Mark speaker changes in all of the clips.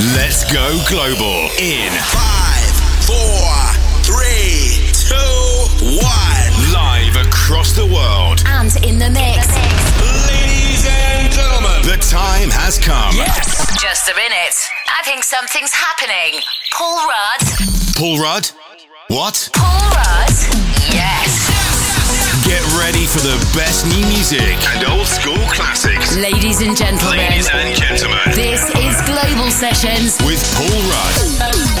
Speaker 1: Let's go global in
Speaker 2: five, four, three, two, one.
Speaker 1: Live across the world.
Speaker 3: And in the mix.
Speaker 1: Ladies and gentlemen, the time has come.
Speaker 3: Yes. Just a minute. I think something's happening. Paul Rudd.
Speaker 1: Paul Rudd? What?
Speaker 3: Paul Rudd? Yes.
Speaker 1: Get ready for the best new music and old school classics.
Speaker 3: Ladies and gentlemen.
Speaker 1: Ladies and gentlemen.
Speaker 3: This is Global Sessions
Speaker 1: with Paul Rudd.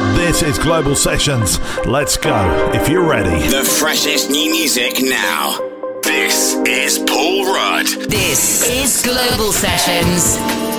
Speaker 4: This is Global Sessions. Let's go if you're ready.
Speaker 1: The freshest new music now. This is Paul Rudd.
Speaker 3: This is Global Sessions.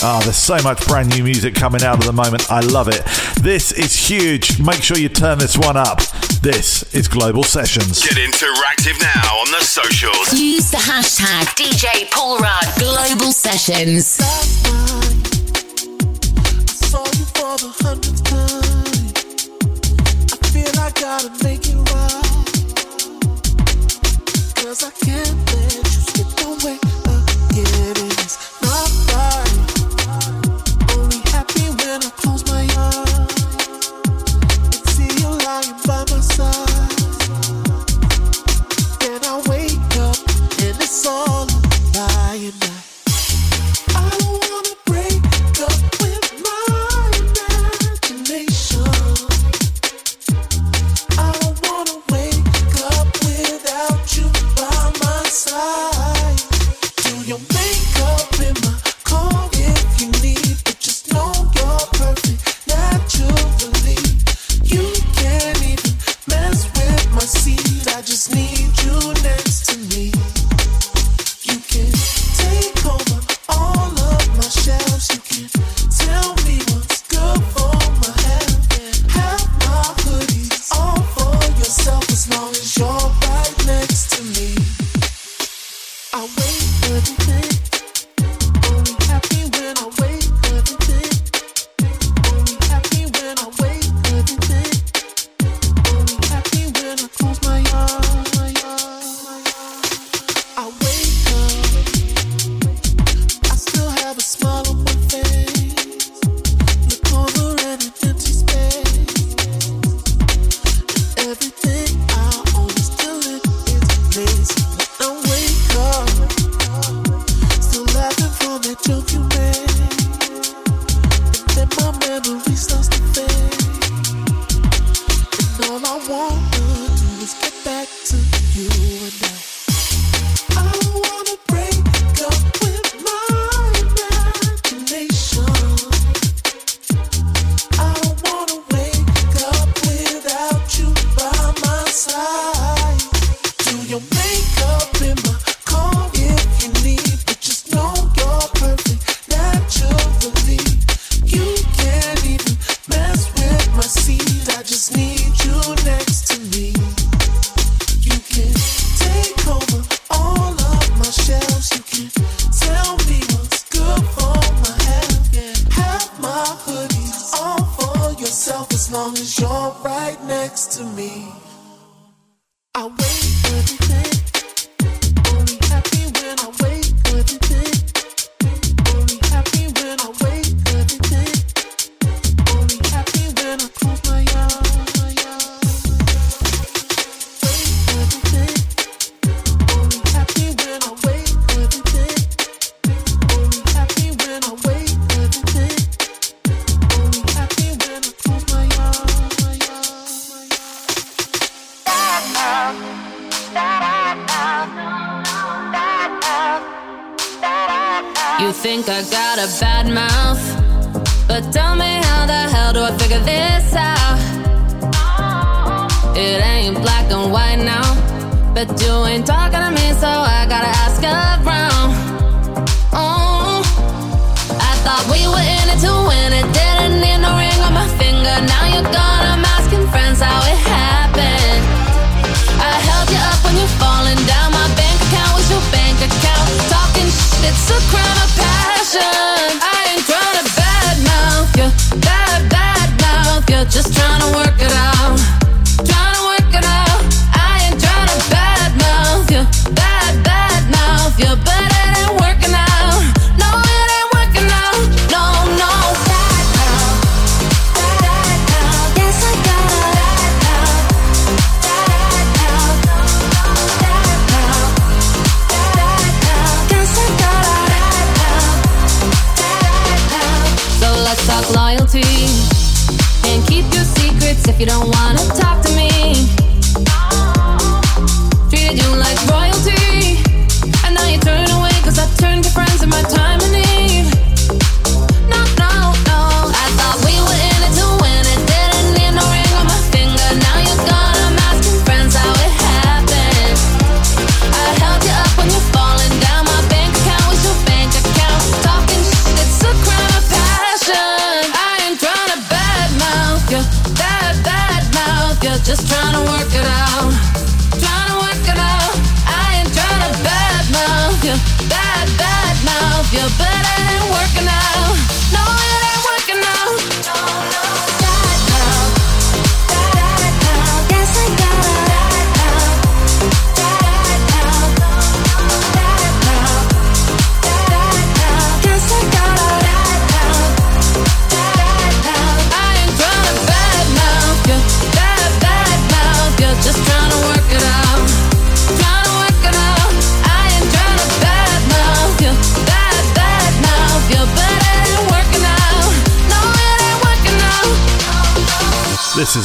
Speaker 5: Ah, oh, there's so much brand new music coming out at the moment. I love it. This is huge. Make sure you turn this one up. This is Global Sessions.
Speaker 6: Get interactive now on the socials.
Speaker 7: Use the hashtag DJ Paul Rudd Global Sessions.
Speaker 8: Cause I can't
Speaker 9: why now. But you ain't talking to me, so I gotta ask around. Oh, I thought we were in it to win it. Didn't need no ring on my finger. Now you're gone, I'm asking friends how it happened. I held you up when you're falling down. My bank account was your bank account. Talking shit, it's a crime of passion. you don't wanna talk.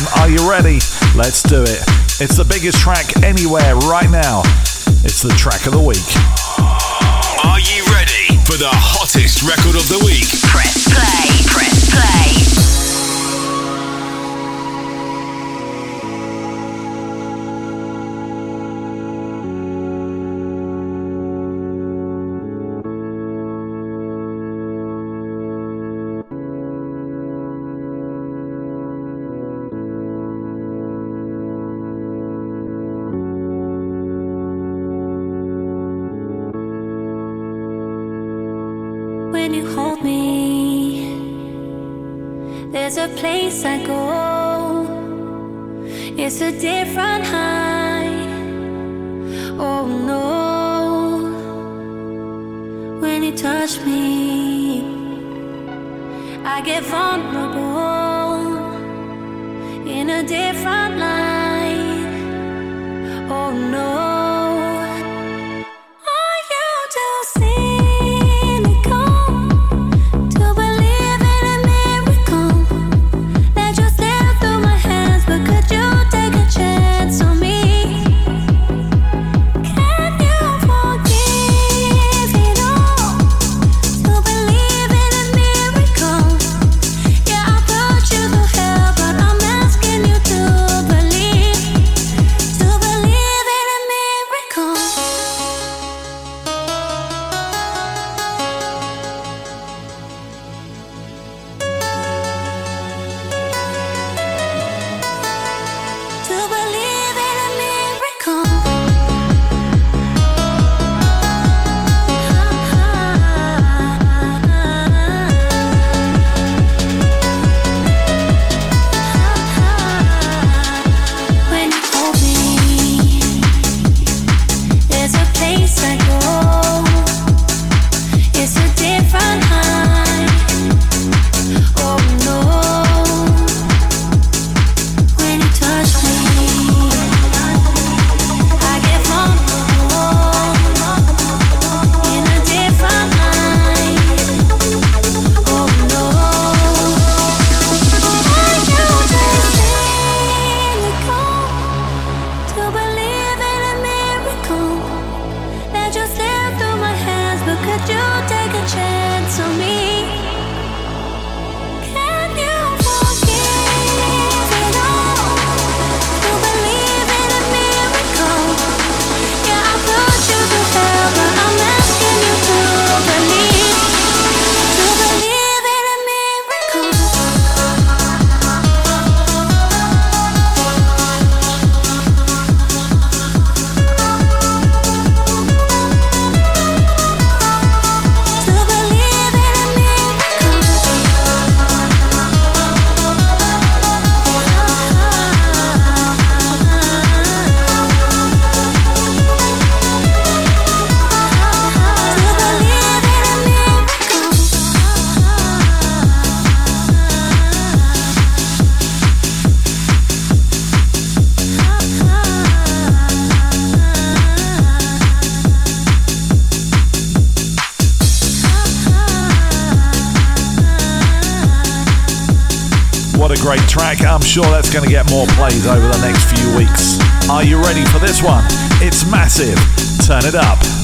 Speaker 9: time.
Speaker 4: Are you ready? Let's do it. It's the biggest track anywhere right now. It's the track of the week.
Speaker 2: Are you ready for the hottest record of the week?
Speaker 7: Press play, press play.
Speaker 5: great track. I'm sure that's going to get more plays over the next few weeks. Are you ready for this one? It's massive. Turn it up.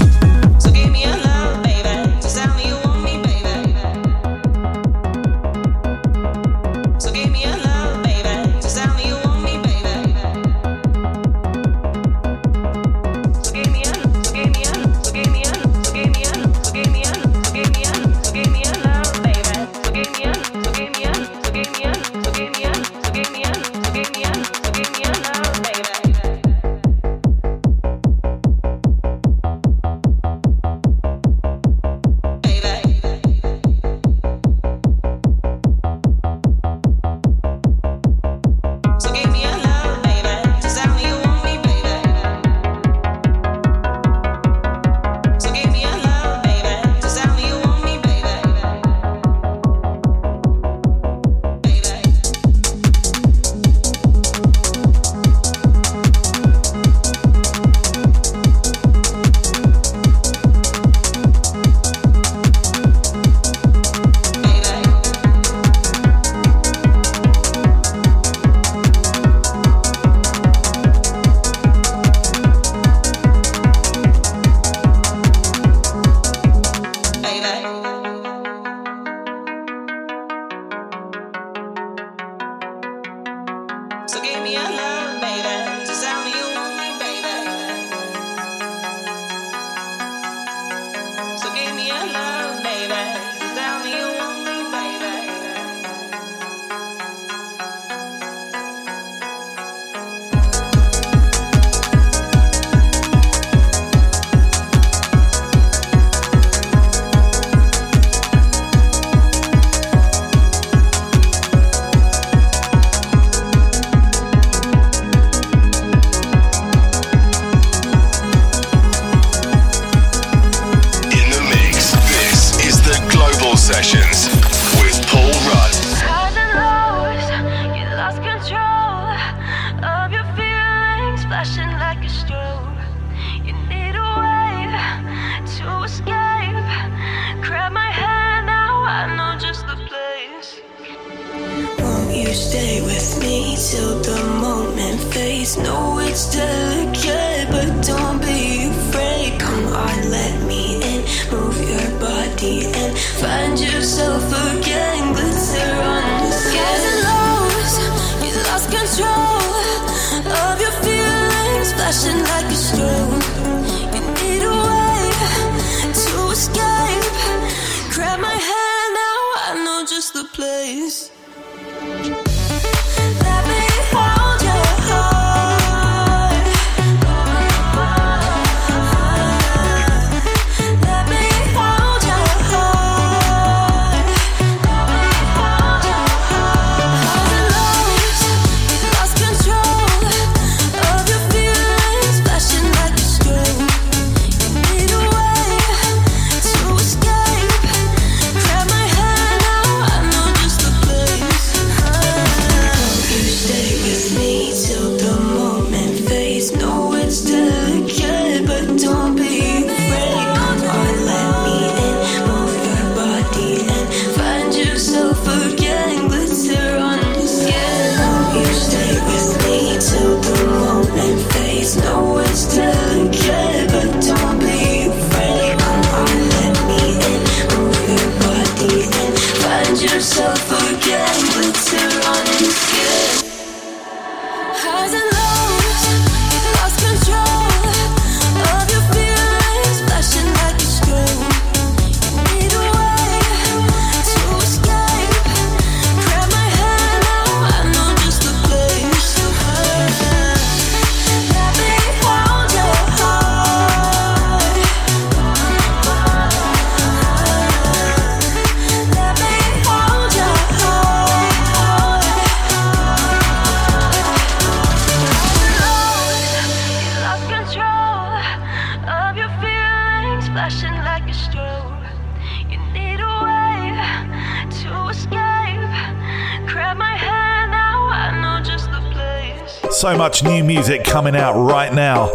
Speaker 5: music coming out right now.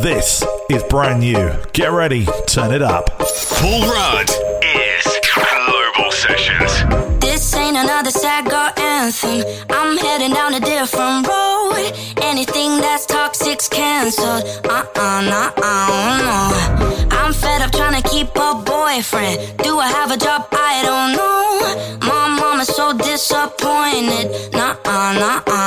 Speaker 5: This is brand new. Get ready, turn it up.
Speaker 6: Paul Rudd is Global Sessions.
Speaker 10: This ain't another sad girl anthem. I'm heading down a
Speaker 11: different road. Anything that's toxic's canceled. Uh uh, nah, uh, no. I'm fed up trying to keep a boyfriend. Do I have a job? I don't know. My mama's so disappointed. Nah, uh, nah, uh.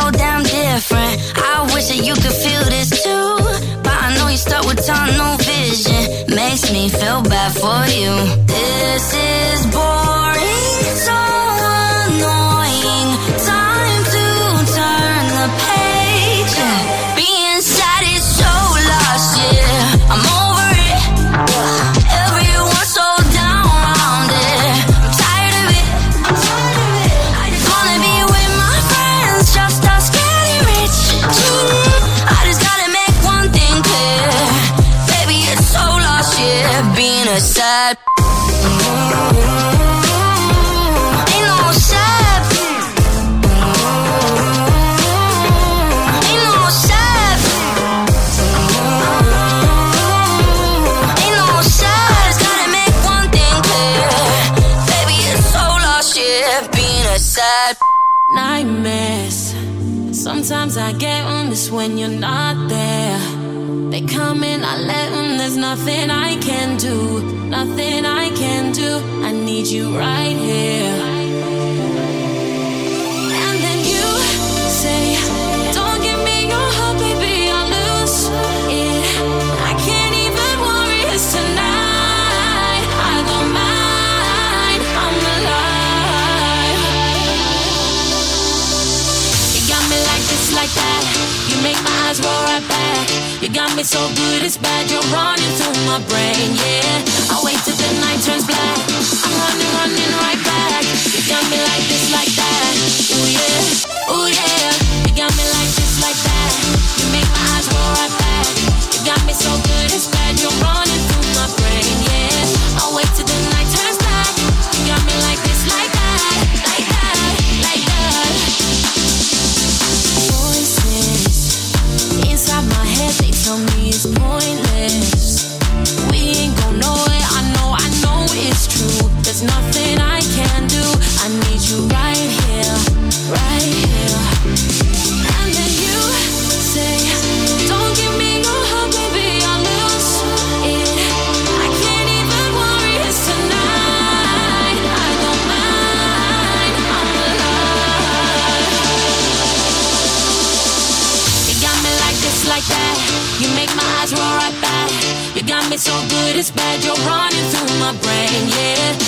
Speaker 11: So damn different, I wish that you could feel this too. But I know you're stuck with tunnel vision. Makes me feel bad for you. This is boring, so
Speaker 10: Sometimes I get on this when you're not there. They come in, I let them. There's nothing I can do, nothing I can do. I need you right here. Right back. You got me so good, it's bad. You're running through my brain, yeah. I wait till the night turns black. I'm running, running right back. You got me like this, like that. Ooh yeah, ooh yeah. You got me like this, like that. You make my eyes roll right back. You got me so good, it's bad. You're running through my brain, yeah. I wait till the night turns black. You got me like tell me it's pointless. Bad. You're running through my brain, yeah.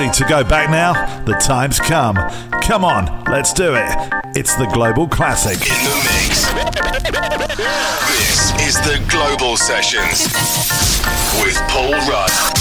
Speaker 5: ready to go back now? The time's come. Come on, let's do it. It's the Global Classic.
Speaker 6: In the mix. This is the Global Sessions with Paul Rudd.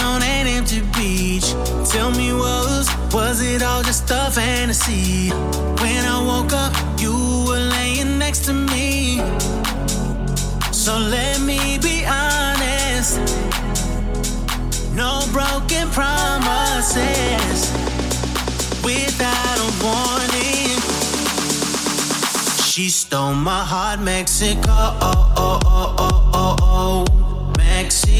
Speaker 8: On
Speaker 12: an empty beach. Tell me, was was it all just a fantasy? When I woke up, you were laying next to me. So let me be honest. No broken promises without a warning. She stole my heart, Mexico. Oh, oh, oh,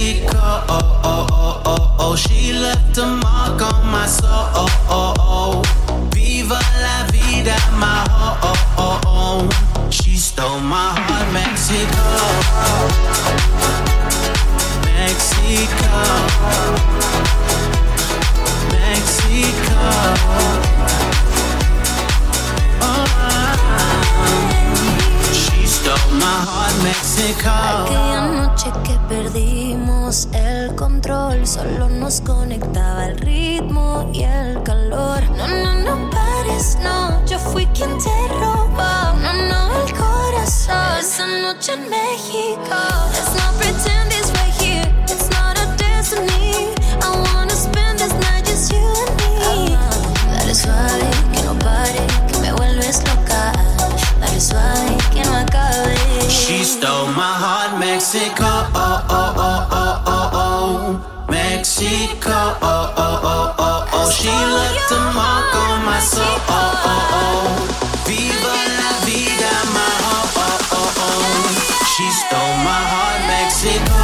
Speaker 12: oh, oh, oh. Oh, oh, oh, oh, oh. She left a mark on my soul. Oh, oh, oh. Viva la vida, my oh, oh, oh, oh. She stole my heart, Mexico. Mexico. She
Speaker 5: Aquella noche que perdimos el control, solo nos conectaba el ritmo y el calor. No, no, no pares, no, yo fui quien te robó. No, no, el corazón. Esa noche en México.
Speaker 12: Mexico. Oh, oh, oh, oh, oh, oh. Mexico. Oh, oh, oh, oh, oh. She left a mark on my soul. Oh, oh, oh. Viva la vida, my oh, oh, oh, oh. She stole my heart, Mexico.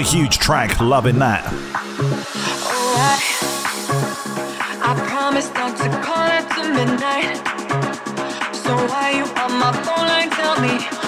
Speaker 12: A
Speaker 4: huge track. Loving that.
Speaker 13: I promised not to call after midnight. So why you on my phone? Tell me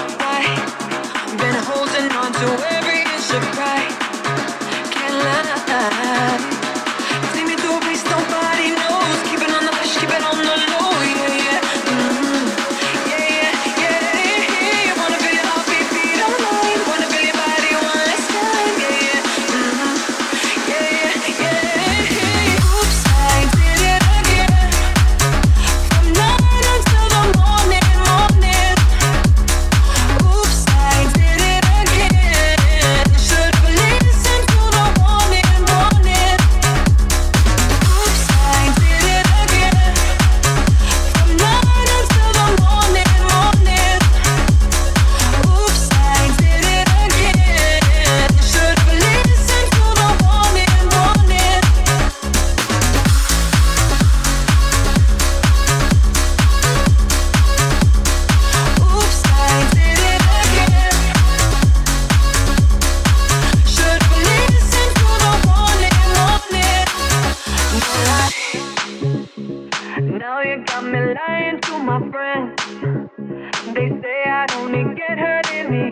Speaker 13: I only get hurt in the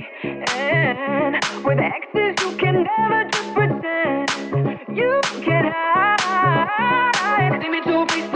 Speaker 13: end. With exes, you can never just pretend. You can hide. Leave me to a place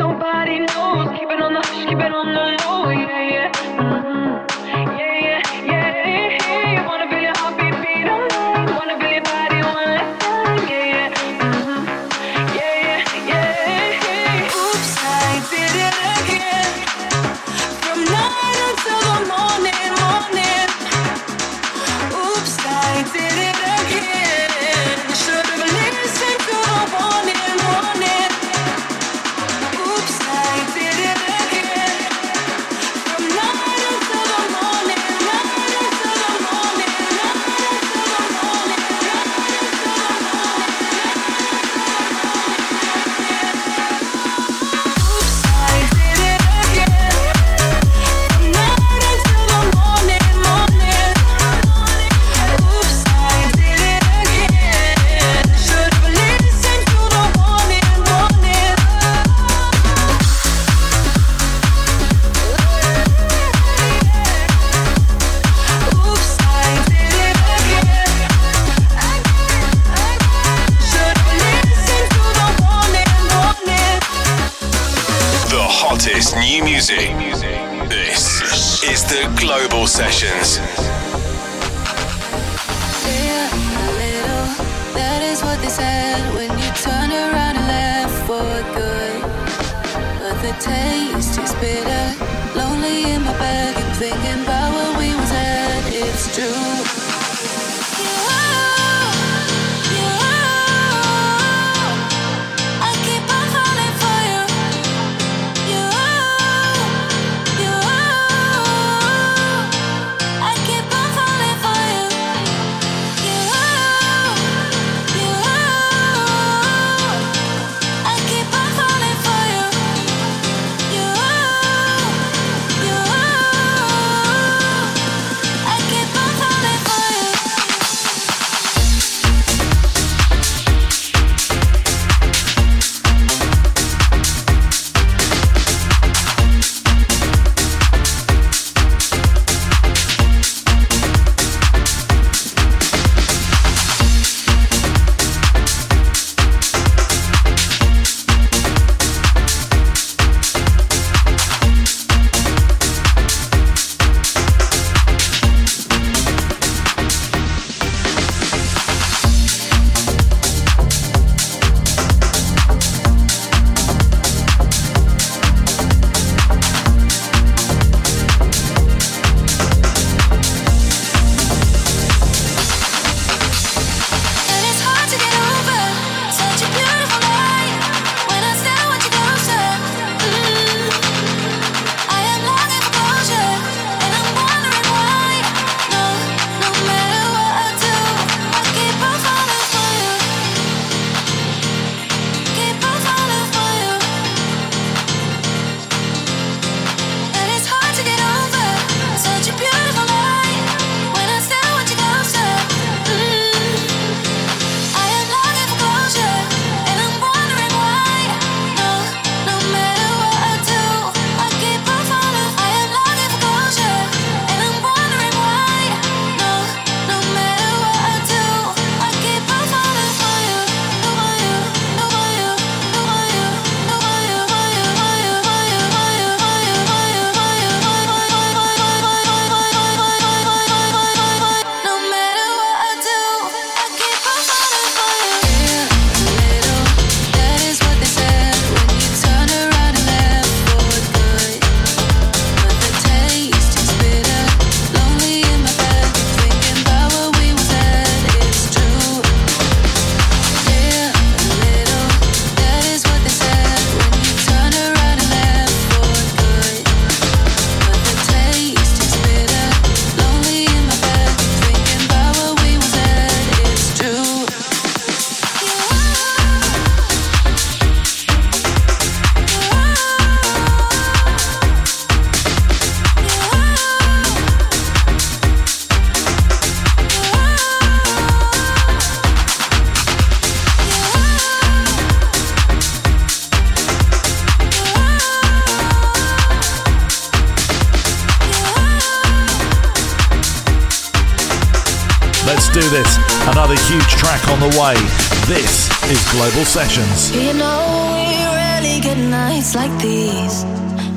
Speaker 13: the
Speaker 4: way. This is Global Sessions.
Speaker 5: You know, we rarely get nights like these,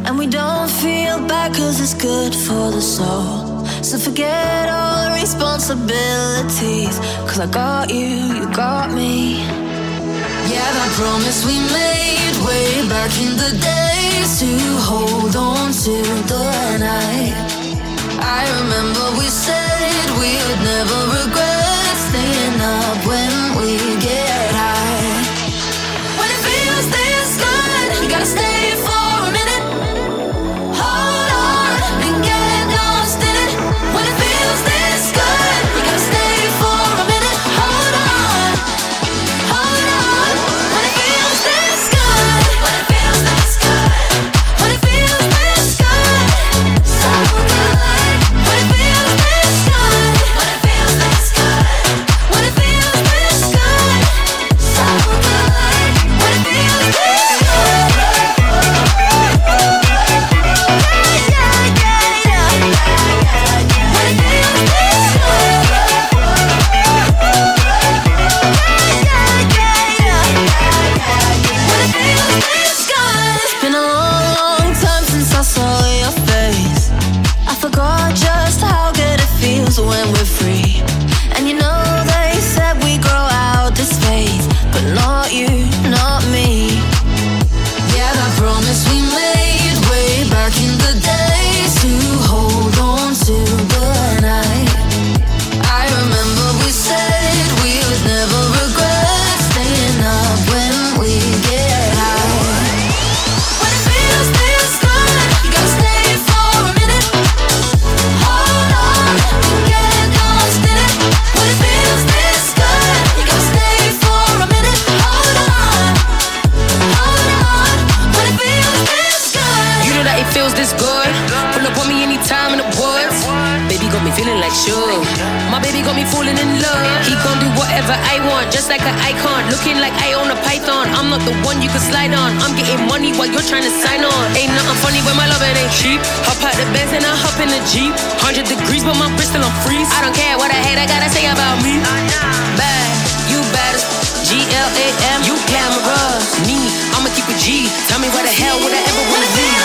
Speaker 5: and we don't feel bad because it's good for the soul. So forget all the responsibilities, because I got you, you got me. Yeah, that promise we made way back in the days to hold on to the night. I remember we said we'd never regret.
Speaker 10: My baby got me falling in love. He gon' do whatever I want, just like an icon. Looking like I own a python. I'm not the one you can slide on. I'm getting money while you're trying to sign on. Ain't nothing funny when my love ain't cheap. Hop out the Benz and I hop in the Jeep. 100 degrees, but my Bristol on freeze. I don't care what I hate, I gotta say about me. Bad, you bad as G L A M, you glamorous. Me, I'ma keep a G. Tell me why the hell would I ever wanna be?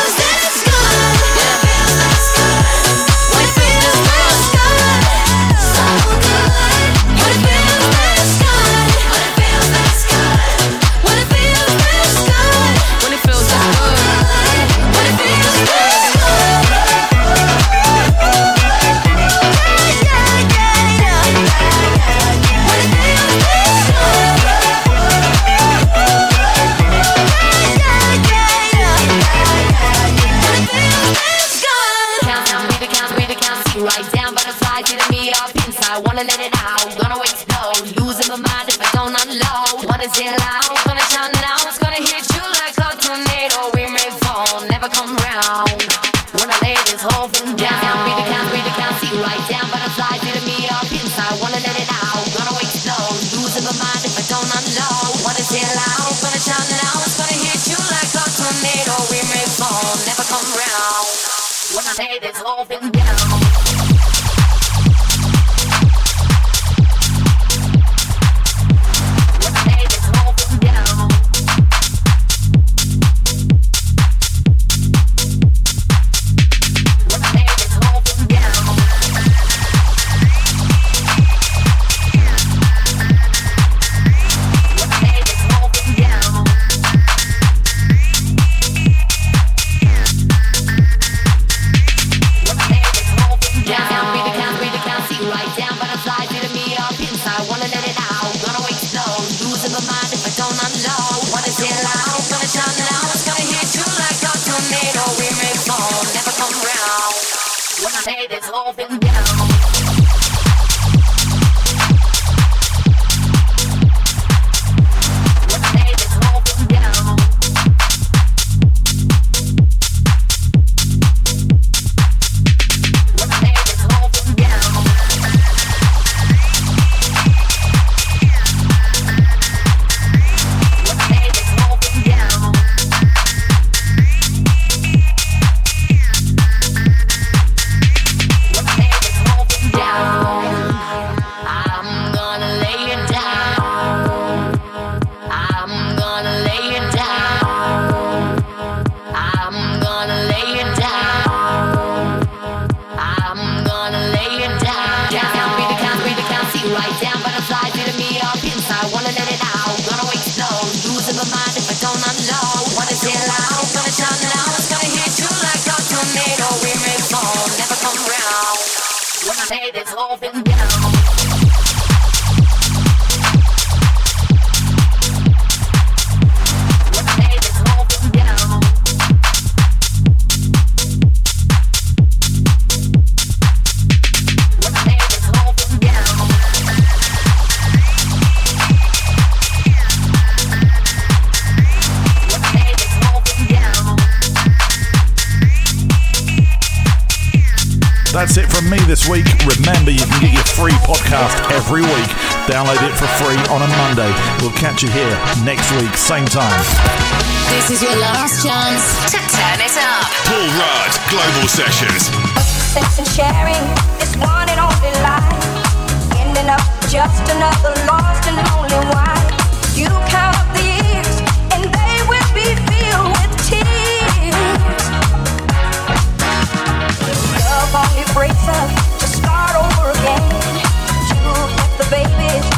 Speaker 4: That's it from me this week. Remember, you can get your free podcast every week. Download it for free on a Monday. We'll catch you here next week, same time.
Speaker 14: This is your last chance
Speaker 15: to turn it up.
Speaker 2: Paul Rudd, Global Sessions.
Speaker 7: Sense and sharing this one and only life. Ending up just another lost and lonely wife. You count. yourself to start over again.
Speaker 14: You get the baby.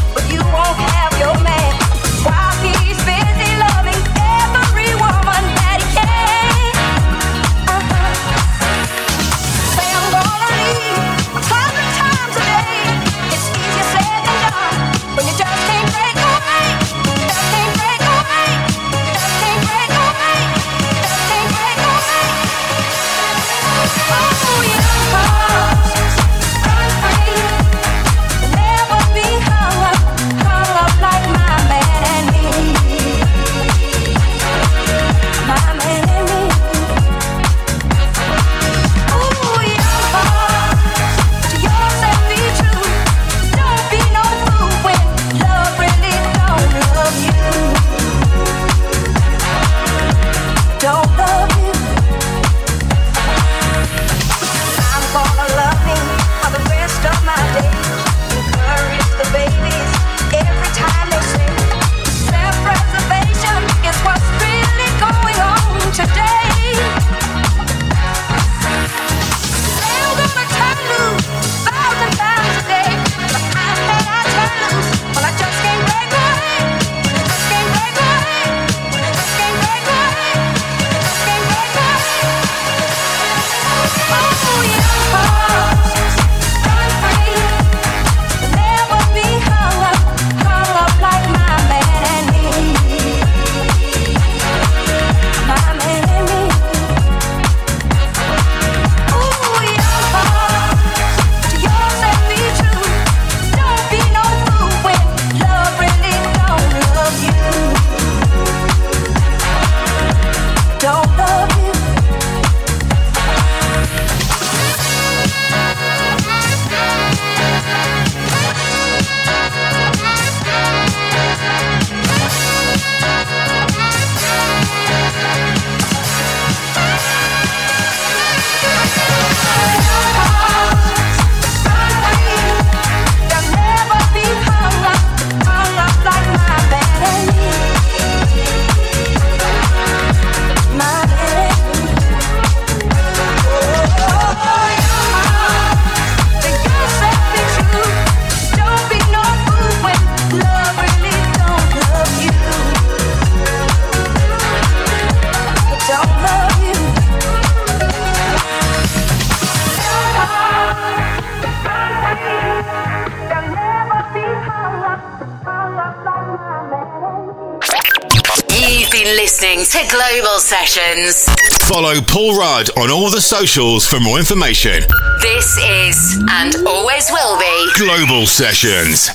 Speaker 14: To Global Sessions.
Speaker 2: Follow Paul Rudd on all the socials for more information.
Speaker 14: This is and always will be
Speaker 2: Global Sessions.